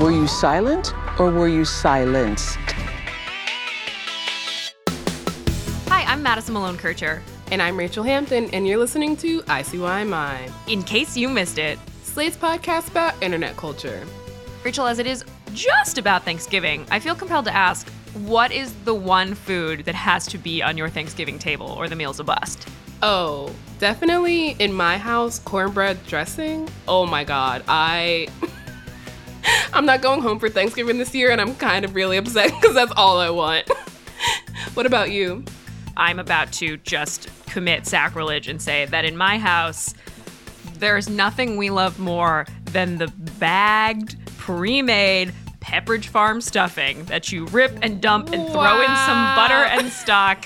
Were you silent or were you silenced? Hi, I'm Madison Malone Kircher. And I'm Rachel Hampton, and you're listening to ICYMI, In case you missed it, Slate's podcast about internet culture. Rachel, as it is just about Thanksgiving, I feel compelled to ask what is the one food that has to be on your Thanksgiving table or the meal's a bust? Oh, definitely in my house, cornbread dressing. Oh my god, I. I'm not going home for Thanksgiving this year, and I'm kind of really upset because that's all I want. what about you? I'm about to just commit sacrilege and say that in my house, there's nothing we love more than the bagged, pre made Pepperidge Farm stuffing that you rip and dump and throw in some butter and stock.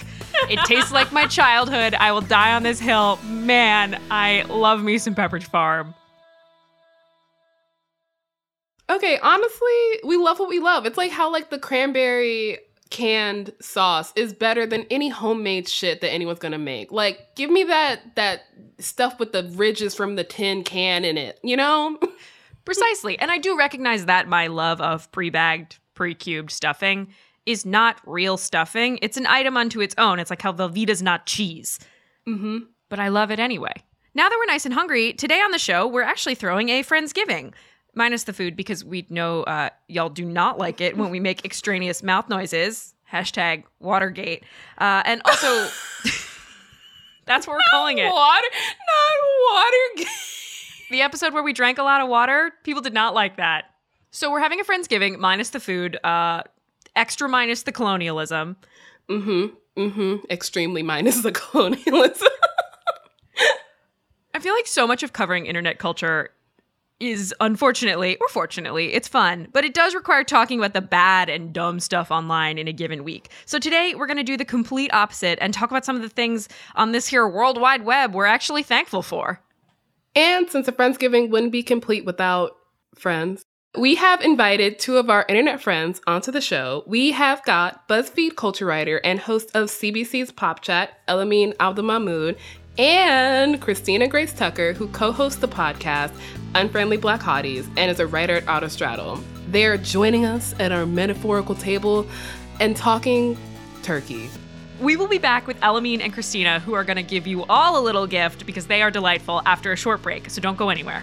It tastes like my childhood. I will die on this hill. Man, I love me some Pepperidge Farm. Okay, honestly, we love what we love. It's like how like the cranberry canned sauce is better than any homemade shit that anyone's gonna make. Like, give me that that stuff with the ridges from the tin can in it, you know? Precisely. And I do recognize that my love of pre bagged, pre cubed stuffing is not real stuffing. It's an item unto its own. It's like how Velveeta's not cheese. mm-hmm. But I love it anyway. Now that we're nice and hungry, today on the show, we're actually throwing a Friendsgiving. Minus the food because we know uh, y'all do not like it when we make extraneous mouth noises. Hashtag Watergate. Uh, and also, that's what we're calling it. Water, not water. The episode where we drank a lot of water, people did not like that. So we're having a Friendsgiving minus the food, uh, extra minus the colonialism. mm-hmm. Mm-hmm. Extremely minus the colonialism. I feel like so much of covering internet culture is unfortunately or fortunately it's fun but it does require talking about the bad and dumb stuff online in a given week. So today we're going to do the complete opposite and talk about some of the things on this here world wide web we're actually thankful for. And since a Friendsgiving wouldn't be complete without friends, we have invited two of our internet friends onto the show. We have got BuzzFeed culture writer and host of CBC's Pop Chat, Elamine Abdelmahmoud, and Christina Grace Tucker, who co hosts the podcast Unfriendly Black Hotties and is a writer at Autostraddle. They are joining us at our metaphorical table and talking turkey. we will be back with elamine and christina who are going to give you all a little gift because they are delightful after a short break so don't go anywhere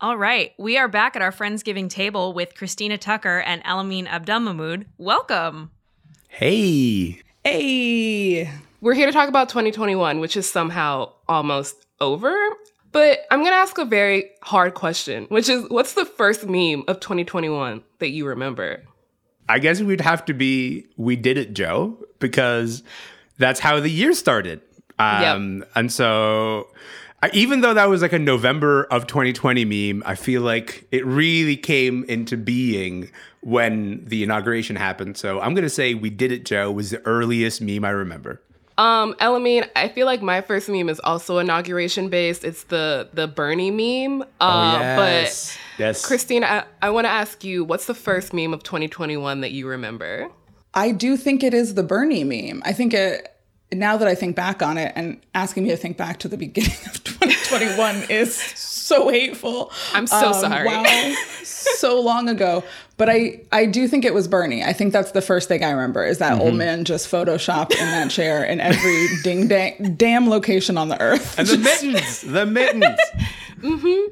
All right we are back at our friendsgiving table with christina tucker and elamine abdelmahmoud welcome Hey. Hey! We're here to talk about 2021, which is somehow almost over. But I'm going to ask a very hard question, which is what's the first meme of 2021 that you remember? I guess we'd have to be We Did It, Joe, because that's how the year started. Um, And so I, even though that was like a November of 2020 meme, I feel like it really came into being when the inauguration happened. So I'm gonna say "We Did It, Joe" was the earliest meme I remember. Um, Elamine, I feel like my first meme is also inauguration based. It's the the Bernie meme. Uh, yes. But Yes. Christine, I, I want to ask you, what's the first meme of 2021 that you remember? I do think it is the Bernie meme. I think it now that I think back on it and asking me to think back to the beginning of 2021 is so hateful. I'm so Um, sorry. Wow, so long ago. But I, I do think it was Bernie. I think that's the first thing I remember is that old man just photoshopped in that chair in every ding dang damn location on the earth. and the mittens, the mittens.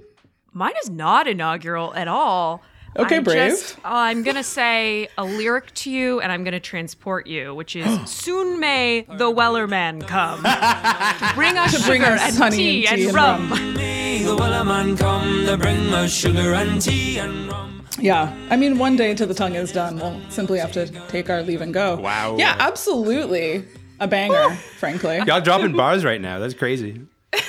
Mine is not inaugural at all. Okay, I'm brave. Just, uh, I'm gonna say a lyric to you, and I'm gonna transport you, which is "Soon may the Wellerman come bring us bring sugar us and honey tea and and, tea and rum." The Wellerman come to bring us sugar and tea and rum. Yeah. I mean, one day till the tongue is done, we'll simply have to take our leave and go. Wow. Yeah, absolutely. A banger, frankly. Y'all dropping bars right now. That's crazy.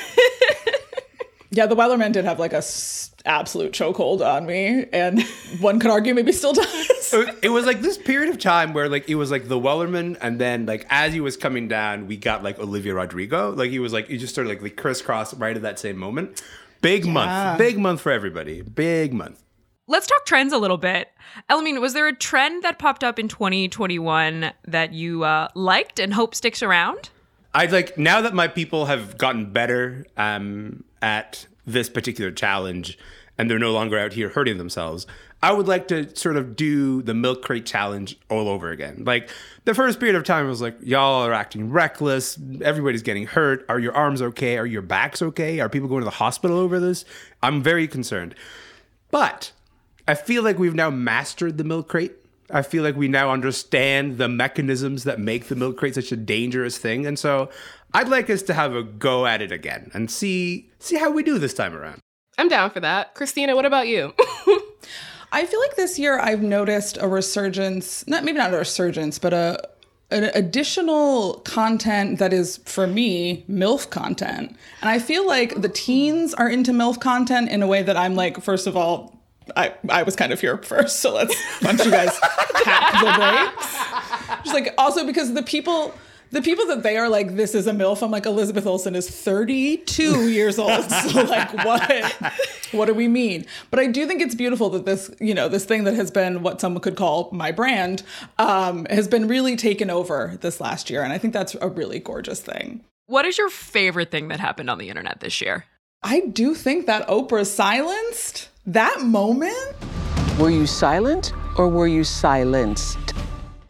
Yeah, the Wellerman did have like a s- absolute chokehold on me, and one could argue maybe still does. it it was like this period of time where like it was like the Wellerman, and then like as he was coming down, we got like Olivia Rodrigo. Like he was like he just started like the crisscross right at that same moment. Big month, big month for everybody. Big month. Let's talk trends a little bit. Elamine, was there a trend that popped up in 2021 that you uh, liked and hope sticks around? I'd like now that my people have gotten better um, at this particular challenge and they're no longer out here hurting themselves. I would like to sort of do the milk crate challenge all over again. Like the first period of time was like, y'all are acting reckless. Everybody's getting hurt. Are your arms okay? Are your backs okay? Are people going to the hospital over this? I'm very concerned. But I feel like we've now mastered the milk crate. I feel like we now understand the mechanisms that make the milk crate such a dangerous thing. And so I'd like us to have a go at it again and see see how we do this time around. I'm down for that. Christina, what about you? I feel like this year I've noticed a resurgence, not maybe not a resurgence, but a an additional content that is for me MILF content. And I feel like the teens are into MILF content in a way that I'm like, first of all, I, I was kind of here first, so let's why you guys tap the brakes? Just like also because the people the people that they are like, this is a MILF, I'm like, Elizabeth Olsen is 32 years old. So like what what do we mean? But I do think it's beautiful that this, you know, this thing that has been what someone could call my brand, um, has been really taken over this last year. And I think that's a really gorgeous thing. What is your favorite thing that happened on the internet this year? I do think that Oprah silenced that moment. Were you silent or were you silenced?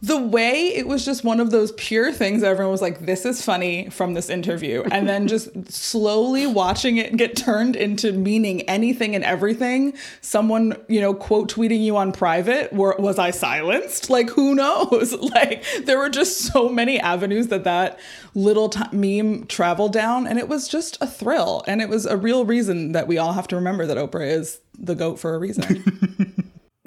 The way it was just one of those pure things everyone was like this is funny from this interview. And then just slowly watching it get turned into meaning anything and everything. Someone you know quote tweeting you on private were, was i silenced? Like who knows? Like there were just so many avenues that that little t- meme traveled down and it was just a thrill. And it was a real reason that we all have to remember that oprah is the goat for a reason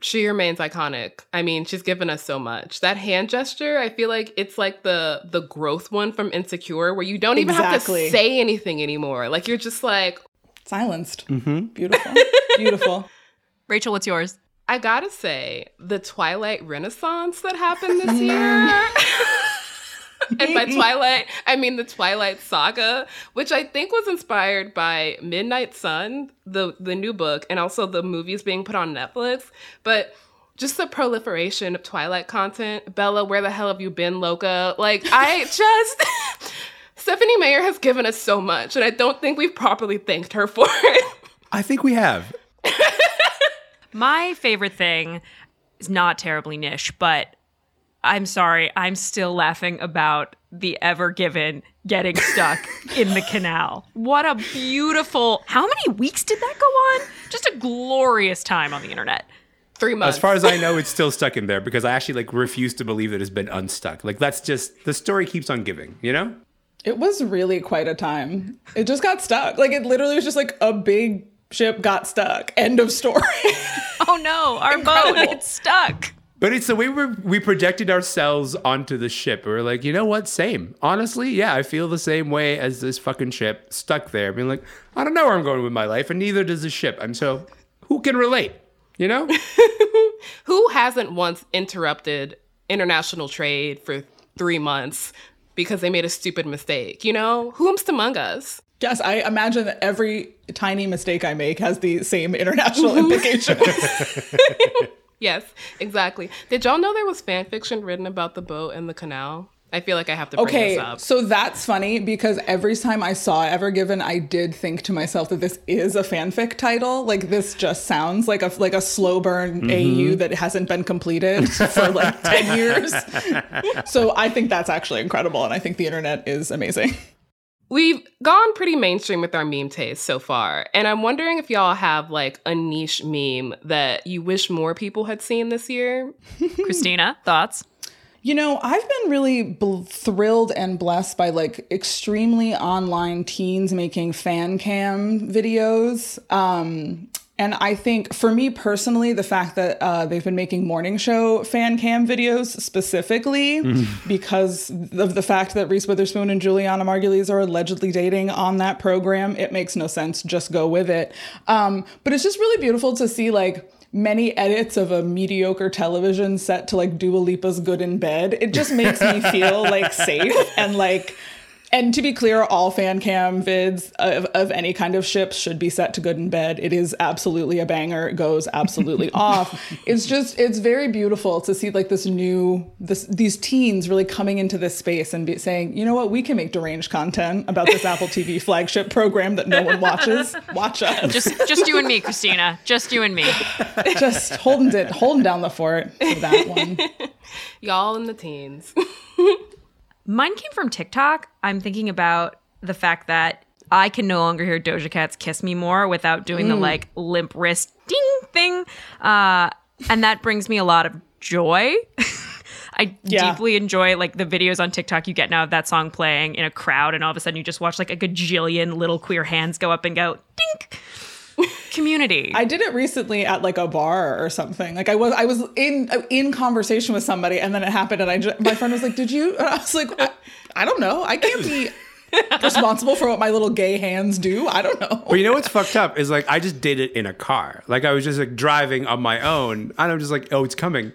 she remains iconic. I mean, she's given us so much. That hand gesture, I feel like it's like the the growth one from Insecure, where you don't even Exactly. have to say anything anymore. Like you're just like, silenced mm-hmm. beautiful beautiful Rachel, what's yours? I gotta say, the Twilight Renaissance that happened this year. and by Twilight, I mean the Twilight Saga, which I think was inspired by Midnight Sun, the the new book, and also the movies being put on Netflix. But just the proliferation of Twilight content. Bella, where the hell have you been, Loca? Like, I just. Stephenie Meyer has given us so much, and I don't think we've properly thanked her for it. I think we have. My favorite thing is not terribly niche, but I'm sorry, I'm still laughing about the Ever Given getting stuck in the canal. What a beautiful. How many weeks did that go on? Just a glorious time on the internet. Three months. As far as I know, it's still stuck in there because I actually like refuse to believe that it's been unstuck. Like that's just the story keeps on giving, you know? It was really quite a time. It just got stuck. Like it literally was just like a big ship got stuck. End of story. Oh no, our boat, it's stuck. But it's the way we we projected ourselves onto the ship. We are like, you know what? Same. Honestly, yeah, I feel the same way as this fucking ship stuck there, being like, I don't know where I'm going with my life, and neither does the ship. And so, who can relate? You know? Who hasn't once interrupted international trade for three months because they made a stupid mistake? You know? Whomst among us? Yes, I imagine that every tiny mistake I make has the same international implications. yes, exactly. Did y'all know there was fan fiction written about the boat and the canal? I feel like I have to bring okay, this up. so that's funny because every time I saw Ever Given, I did think to myself that this is a fanfic title. Like this just sounds like a like a slow burn Mm-hmm. AU that hasn't been completed for like ten years. so I think that's actually incredible, and I think the internet is amazing. We've gone pretty mainstream with our meme taste so far, and I'm wondering if y'all have like a niche meme that you wish more people had seen this year. Christina, thoughts? You know, I've been really bl- thrilled and blessed by like extremely online teens making fan cam videos. Um, and I think for me personally, the fact that uh, they've been making morning show fan cam videos specifically because of the fact that Reese Witherspoon and Julianna Margulies are allegedly dating on that program, it makes no sense. Just go with it. Um, but it's just really beautiful to see like many edits of a mediocre television set to like Dua Lipa's Good in Bed. It just makes me feel like safe and like and to be clear, all fan cam vids of, of any kind of ships should be set to good in bed. It is absolutely a banger. It goes absolutely off. It's just, it's very beautiful to see like this new, this these teens really coming into this space and be saying, you know what, we can make deranged content about this Apple TV flagship program that no one watches. Watch us. Just just you and me, Christina. Just you and me. Just holding it, holding down the fort for that one. Y'all in the teens. Mine came from TikTok. I'm thinking about the fact that I can no longer hear Doja Cat's "Kiss Me More" without doing the like limp wrist ding thing, uh, and that brings me a lot of joy. I Yeah. deeply enjoy like the videos on TikTok you get now of that song playing in a crowd, and all of a sudden you just watch like a gajillion little queer hands go up and go dink. Community. I did it recently at like a bar or something. Like I was I was in in conversation with somebody and then it happened and I just, my friend was like, "Did you?" And I was like, I, "I don't know. I can't be responsible for what my little gay hands do. I don't know." But you know what's fucked up is like I just did it in a car. Like I was just like driving on my own, and I'm just like, oh, it's coming.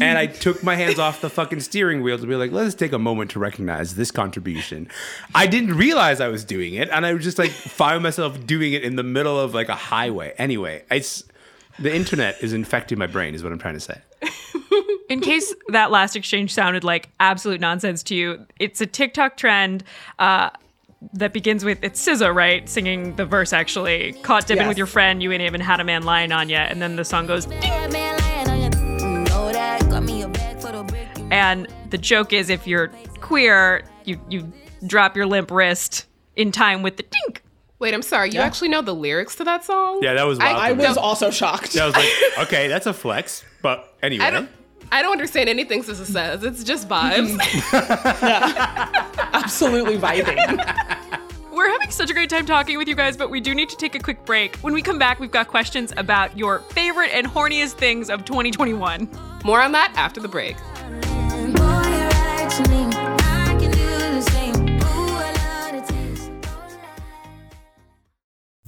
And I took my hands off the fucking steering wheel to be like, let's take a moment to recognize this contribution. I didn't realize I was doing it, and I was just like found myself doing it in the middle of like a highway. Anyway, it's the internet is infecting my brain, is what I'm trying to say. in case that last exchange sounded like absolute nonsense to you, it's a TikTok trend uh, that begins with it's SZA, right? Singing the verse actually. Caught dipping Yes. with your friend, you ain't even had a man lying on you. And then the song goes, ding. And the joke is if you're queer, you, you drop your limp wrist in time with the dink. Wait, I'm sorry. You actually know the lyrics to that song? Yeah, that was wild. I to me. was also shocked. Yeah, I was like, okay, that's a flex. But anyway. I don't. I don't understand anything SZA says. It's just vibes. Absolutely vibing. We're having such a great time talking with you guys, but we do need to take a quick break. When we come back, we've got questions about your favorite and horniest things of 2021. More on that after the break.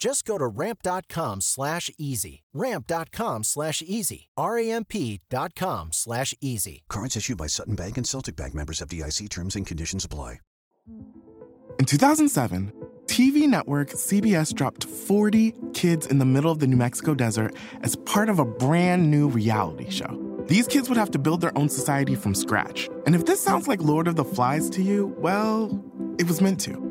Just go to ramp.com slash easy. Ramp.com slash easy. R-A-M-P dot com slash easy. Cards issued by Sutton Bank and Celtic Bank members FDIC terms and conditions apply. In 2007, TV network CBS dropped 40 kids in the middle of the New Mexico desert as part of a brand new reality show. These kids would have to build their own society from scratch. And if this sounds like Lord of the Flies to you, well, it was meant to.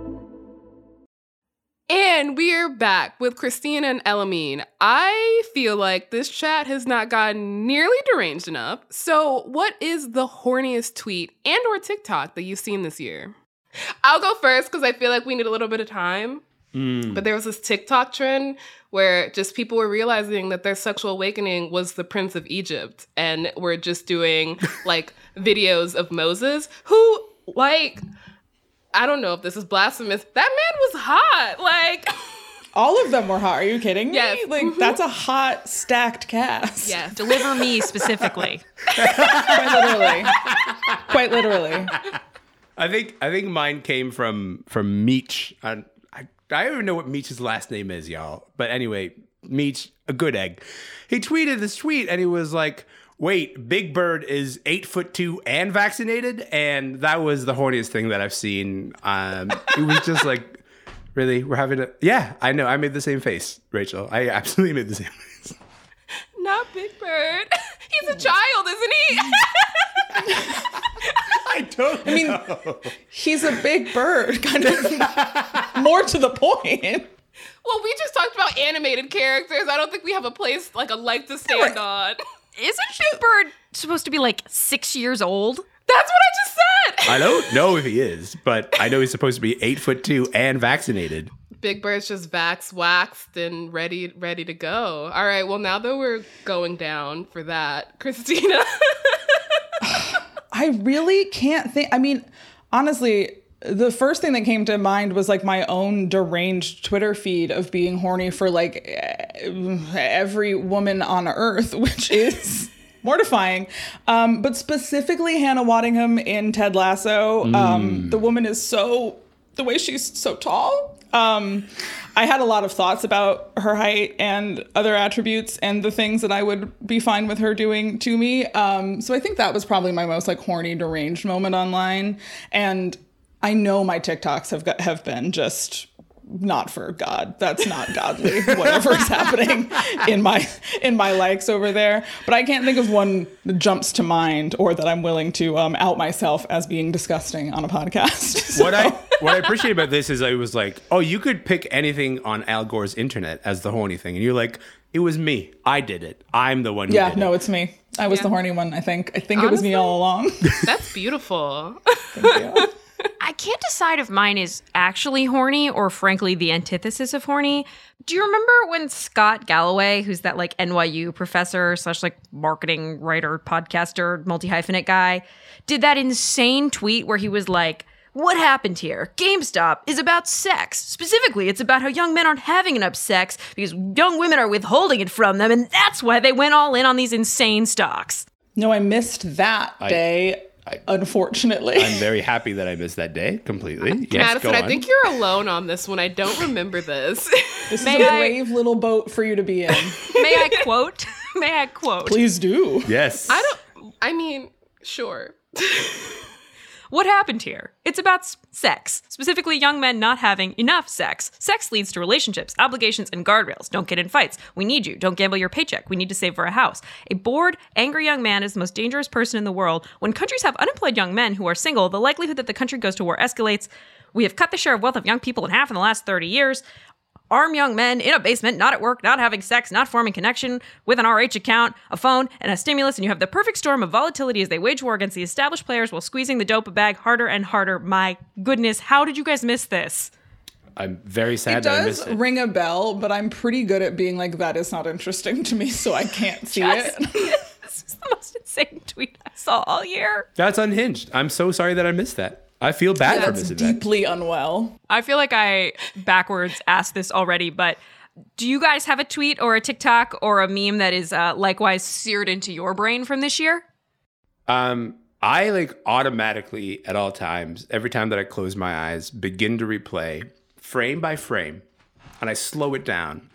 And we're back with Christina and Elamine. I feel like this chat has not gotten nearly deranged enough. So, what is the horniest tweet and or TikTok that you've seen this year? I'll go first because I feel like we need a little bit of time. Mm. But there was this TikTok trend where just people were realizing that their sexual awakening was the Prince of Egypt and were just doing like videos of Moses, who, like, I don't know if this is blasphemous. That man was hot. Like, All of them were hot. Are you kidding me? Yes. Like Mhm. that's a hot stacked cast. yes. Deliver me specifically. Quite literally. Quite literally. I think I think mine came from from Meech. I, I, I don't even know what Meech's last name is, y'all. But anyway, Meech, a good egg. He tweeted this tweet and he was like, "Wait, Big Bird is eight foot two and vaccinated," and that was the horniest thing that I've seen. Um, it was just like, really, we're having a yeah. I know. I made the same face, Rachel. I absolutely made the same face. Not Big Bird. He's a child, isn't he? I don't. I mean, he's a big bird, kind of more to the point. well, we just talked about animated characters. I don't think we have a place, like a leg to stand on. Isn't Big Bird supposed to be like six years old? That's what I just said. I don't know if he is, but I know he's supposed to be eight foot two and vaccinated. Big Bird's just vax waxed and ready ready to go. All right, well now that we're going down for that, Christina. I really can't think. I mean, honestly, the first thing that came to mind was like my own deranged Twitter feed of being horny for like eh, every woman on earth, which is mortifying. Um, but specifically, Hannah Waddingham in Ted Lasso. Um, the woman is so, the way she's so tall. Um, I had a lot of thoughts about her height and other attributes and the things that I would be fine with her doing to me. Um, so I think that was probably my most like horny deranged moment online. And I know my TikToks have got, have been just not for God. That's not godly. Whatever's happening in my in my likes over there, but I can't think of one that jumps to mind or that I'm willing to um, out myself as being disgusting on a podcast. What I what I appreciate about this is I was like, oh, you could pick anything on Al Gore's internet as the horny thing, and you're like, it was me. I did it. I'm the one. Who yeah, did no, it. it's me. I was Yeah. the horny one. I think. I think it was me all along. That's beautiful. Thank you. I can't decide if mine is actually horny or frankly the antithesis of horny. Do you remember when Scott Galloway, who's that like NYU professor slash like marketing writer, podcaster, multi hyphenate guy, did that insane tweet where he was like, what happened here? GameStop is about sex. Specifically, it's about how young men aren't having enough sex because young women are withholding it from them, and that's why they went all in on these insane stocks. No, I missed that day. Unfortunately, I'm very happy that I missed that day completely. Uh, yes, Madison, go I think you're alone on this one. I don't remember this. this May is a I- brave little boat for you to be in. May I quote? May I quote? Please do. yes. I don't. I mean, sure. What happened here? It's about sex, specifically young men not having enough sex. Sex leads to relationships, obligations, and guardrails. Don't get in fights. We need you. Don't gamble your paycheck. We need to save for a house. A bored, angry young man is the most dangerous person in the world. When countries have unemployed young men who are single, the likelihood that the country goes to war escalates. We have cut the share of wealth of young people in half in the last 30 years. Arm young men in a basement, not at work, not having sex, not forming connection with an RH account, a phone, and a stimulus, and you have the perfect storm of volatility as they wage war against the established players while squeezing the dope bag harder and harder. My goodness, how did you guys miss this? I'm very sad It that I missed it. ring a bell, but I'm pretty good at being like, that is not interesting to me, so I can't see Just- it. this is the most insane tweet I saw all year. That's unhinged. I'm so sorry that I missed that. I feel bad for That's missing that. deeply unwell. I feel like I backwards asked this already, but do you guys have a tweet or a TikTok or a meme that is uh, likewise seared into your brain from this year? Um, I like automatically at all times, every time that I close my eyes, begin to replay frame by frame, and I slow it down.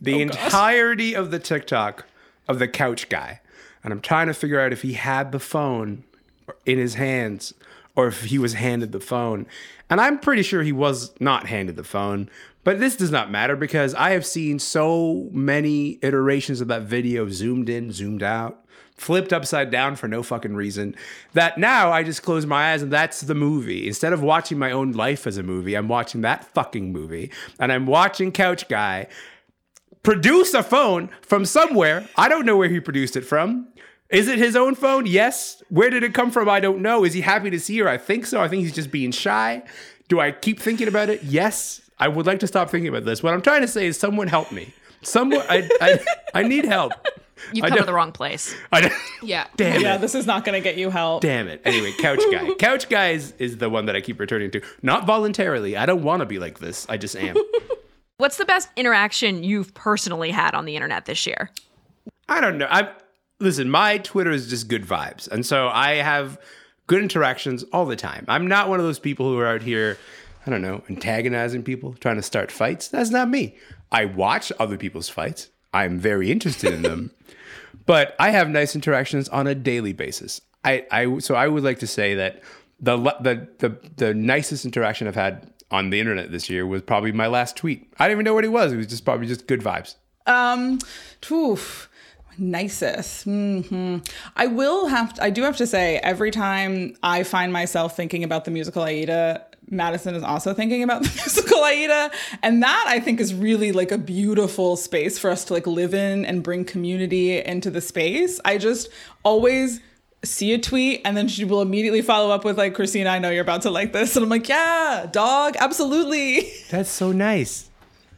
The entirety of the TikTok of the couch guy. And I'm trying to figure out if he had the phone in his hands or if he was handed the phone. And I'm pretty sure he was not handed the phone. But this does not matter because I have seen so many iterations of that video zoomed in, zoomed out, flipped upside down for no fucking reason that now I just close my eyes and that's the movie. Instead of watching my own life as a movie, I'm watching that fucking movie. And I'm watching Couch Guy produce a phone from somewhere. I don't know where he produced it from. Is it his own phone? Yes. Where did it come from? I don't know. Is he happy to see her? I think so. I think he's just being shy. Do I keep thinking about it? Yes. I would like to stop thinking about this. What I'm trying to say is someone help me. Someone I I, I need help. You've I come to the wrong place. I Yeah. damn yeah, this is not going to get you help. Damn it. Anyway, Couch Guy. Couch Guy is, is the one that I keep returning to. Not voluntarily. I don't want to be like this. I just am. What's the best interaction you've personally had on the internet this year? I don't know. I listen. My Twitter is just good vibes, and so I have good interactions all the time. I'm not one of those people who are out here, I don't know, antagonizing people, trying to start fights. That's not me. I watch other people's fights. I'm very interested in them, but I have nice interactions on a daily basis. I, I so I would like to say that the the the the nicest interaction I've had on the internet this year was probably my last tweet. I didn't even know what it was. It was just probably just good vibes. Um, oof, nicest. hmm I will have. To, I do have to say, every time I find myself thinking about the musical Aida, Madison is also thinking about the musical Aida, and that I think is really like a beautiful space for us to like live in and bring community into the space. I just always see a tweet and then she will immediately follow up with like christina i know you're about to like this and i'm like yeah dog absolutely That's so nice.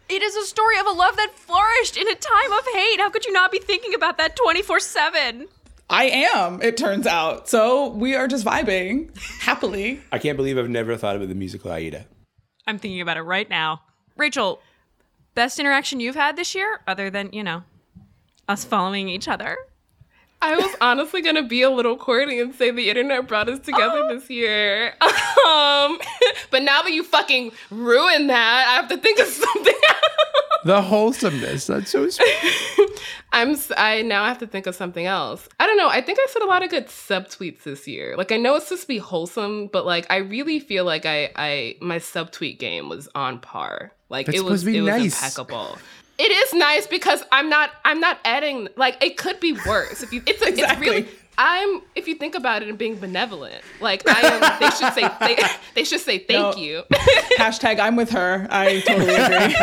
It is a story of a love that flourished in a time of hate. How could you not be thinking about that 24 7? I am, it turns out. So we are just vibing happily. I can't believe I've never thought about the musical Aida. I'm thinking about it right now. Rachel, best interaction you've had this year, other than, you know, us following each other? I was honestly gonna be a little corny and say the internet brought us together this year. Um, but now that you fucking ruined that, I have to think of something. else. The wholesomeness. That's so sweet. I'm, I now have to think of something else. I don't know. I think I said a lot of good subtweets this year. Like I know it's supposed to be wholesome, but like I really feel like I I my subtweet game was on par. Like That's it was to it was nice. impeccable. It is nice because I'm not I'm not adding like it could be worse if you it's a, it's Exactly. really I'm if you think about it and being benevolent like I am they should say they, they should say thank No. you Hashtag I'm with her. I totally agree.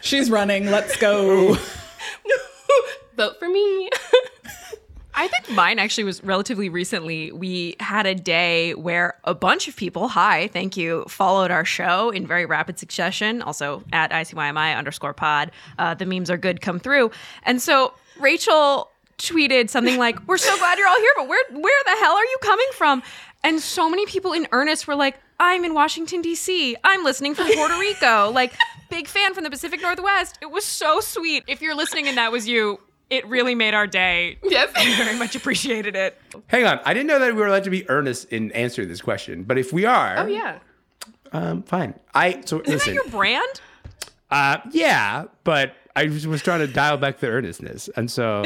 She's running. Let's go. vote for me I think mine actually was relatively recently. We had a day where a bunch of people, hi, thank you, followed our show in very rapid succession. Also at ICYMI underscore pod. Uh, the memes are good, come through. And so Rachel tweeted something like, We're so glad you're all here, but where where the hell are you coming from? And so many people in earnest were like, I'm in Washington, D.C. I'm listening from Puerto Rico. Like, big fan from the Pacific Northwest. It was so sweet. If you're listening and that was you, it really made our day. yes I very much appreciated it. Hang on. I didn't know that we were allowed to be earnest in answering this question. But if we are, oh yeah um, fine. I so Isn't listen. that your brand? Uh, yeah, but I was, was trying to dial back the earnestness, and so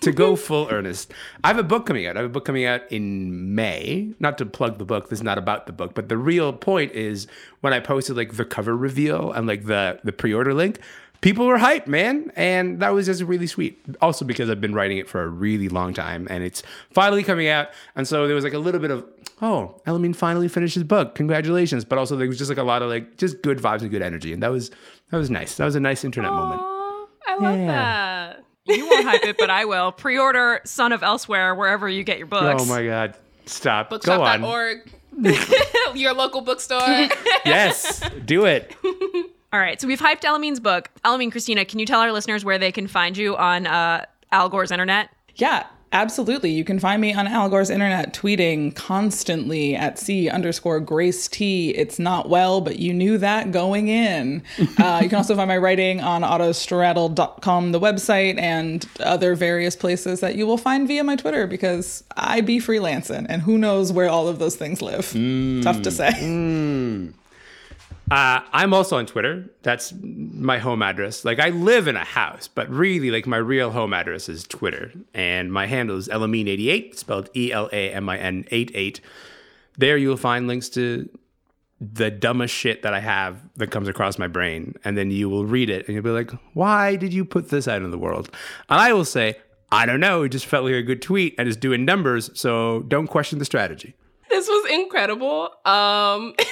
to go full earnest, I have a book coming out. I have a book coming out in May. Not to plug the book. This is not about the book, but the real point is when I posted like the cover reveal and like the the pre-order link. People were hyped, man, and that was just really sweet. Also because I've been writing it for a really long time, and it's finally coming out, and so there was like a little bit of, oh, Elamine finally finished his book, congratulations! But also there was just like a lot of like just good vibes and good energy, and that was that was nice. That was a nice internet moment. I love Yeah. that You won't hype it, but I will. Pre-order Son of Elsewhere wherever you get your oh books. Oh my god, stop! Go on. bookshop.org your local bookstore Yes, do it. All right, so we've hyped Elamine's book. Elamine, Christina, can you tell our listeners where they can find you on uh, Al Gore's internet? Yeah. Absolutely. You can find me on Al Gore's internet tweeting constantly at C underscore Grace T. It's not well, but you knew that going in. uh, you can also find my writing on autostraddle.com, the website, and other various places that you will find via my Twitter because I be freelancing and who knows where all of those things live. Mm. Tough to say. Mm. Uh, I'm also on Twitter. That's my home address. Like I live in a house, but really, like my real home address is Twitter, and my handle is Elamin88, spelled E L A M I N 88. There you will find links to the dumbest shit that I have that comes across my brain, and then you will read it, and you'll be like, "Why did you put this out in the world?" And I will say, "I don't know. It just felt like a good tweet, and it's doing numbers, so don't question the strategy." This was incredible. Um.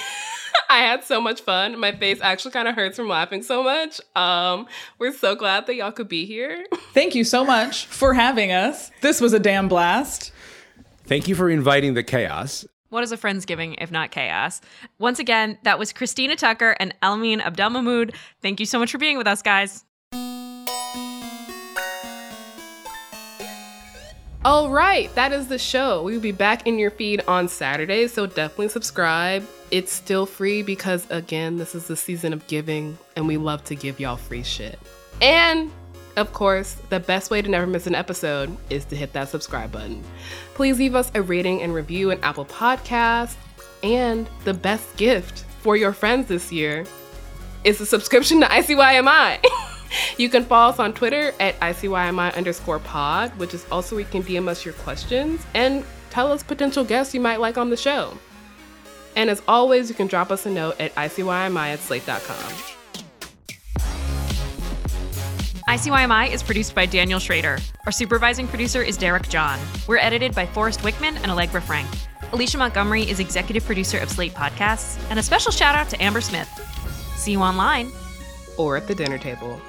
I had so much fun. My face actually kind of hurts from laughing so much. Um, we're so glad that y'all could be here. Thank you so much for having us. This was a damn blast. Thank you for inviting the chaos. What is a Friendsgiving if not chaos? Once again, that was Christina Tucker and Elamine Abdelmahmoud. Thank you so much for being with us, guys. All right, that is the show. We will be back in your feed on Saturday, so definitely subscribe. It's still free because, again, this is the season of giving, and we love to give y'all free shit. And, of course, the best way to never miss an episode is to hit that subscribe button. Please leave us a rating and review in Apple Podcasts. And the best gift for your friends this year is a subscription to ICYMI. you can follow us on Twitter at ICYMI underscore pod, which is also where you can DM us your questions and tell us potential guests you might like on the show. And as always, you can drop us a note at ICYMI at slate.com. ICYMI is produced by Daniel Schrader. Our supervising producer is Derek John. We're edited by Forrest Wickman and Allegra Frank. Alicia Montgomery is executive producer of Slate Podcasts. And a special shout out to Amber Smith. See you online or at the dinner table.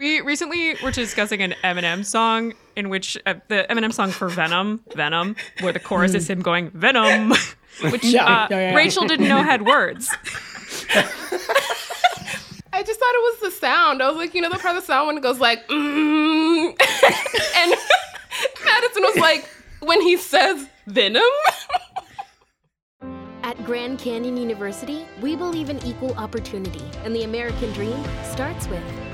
We recently were discussing an Eminem song in which uh, the Eminem song for Venom, Venom, where the chorus is him going Venom, which Yeah, uh, yeah, yeah. Rachel didn't know had words. I just thought it was the sound. I was like, you know, the part of the sound when it goes like, mm. and Madison was like, when he says Venom. At Grand Canyon University, we believe in equal opportunity, and the American dream starts with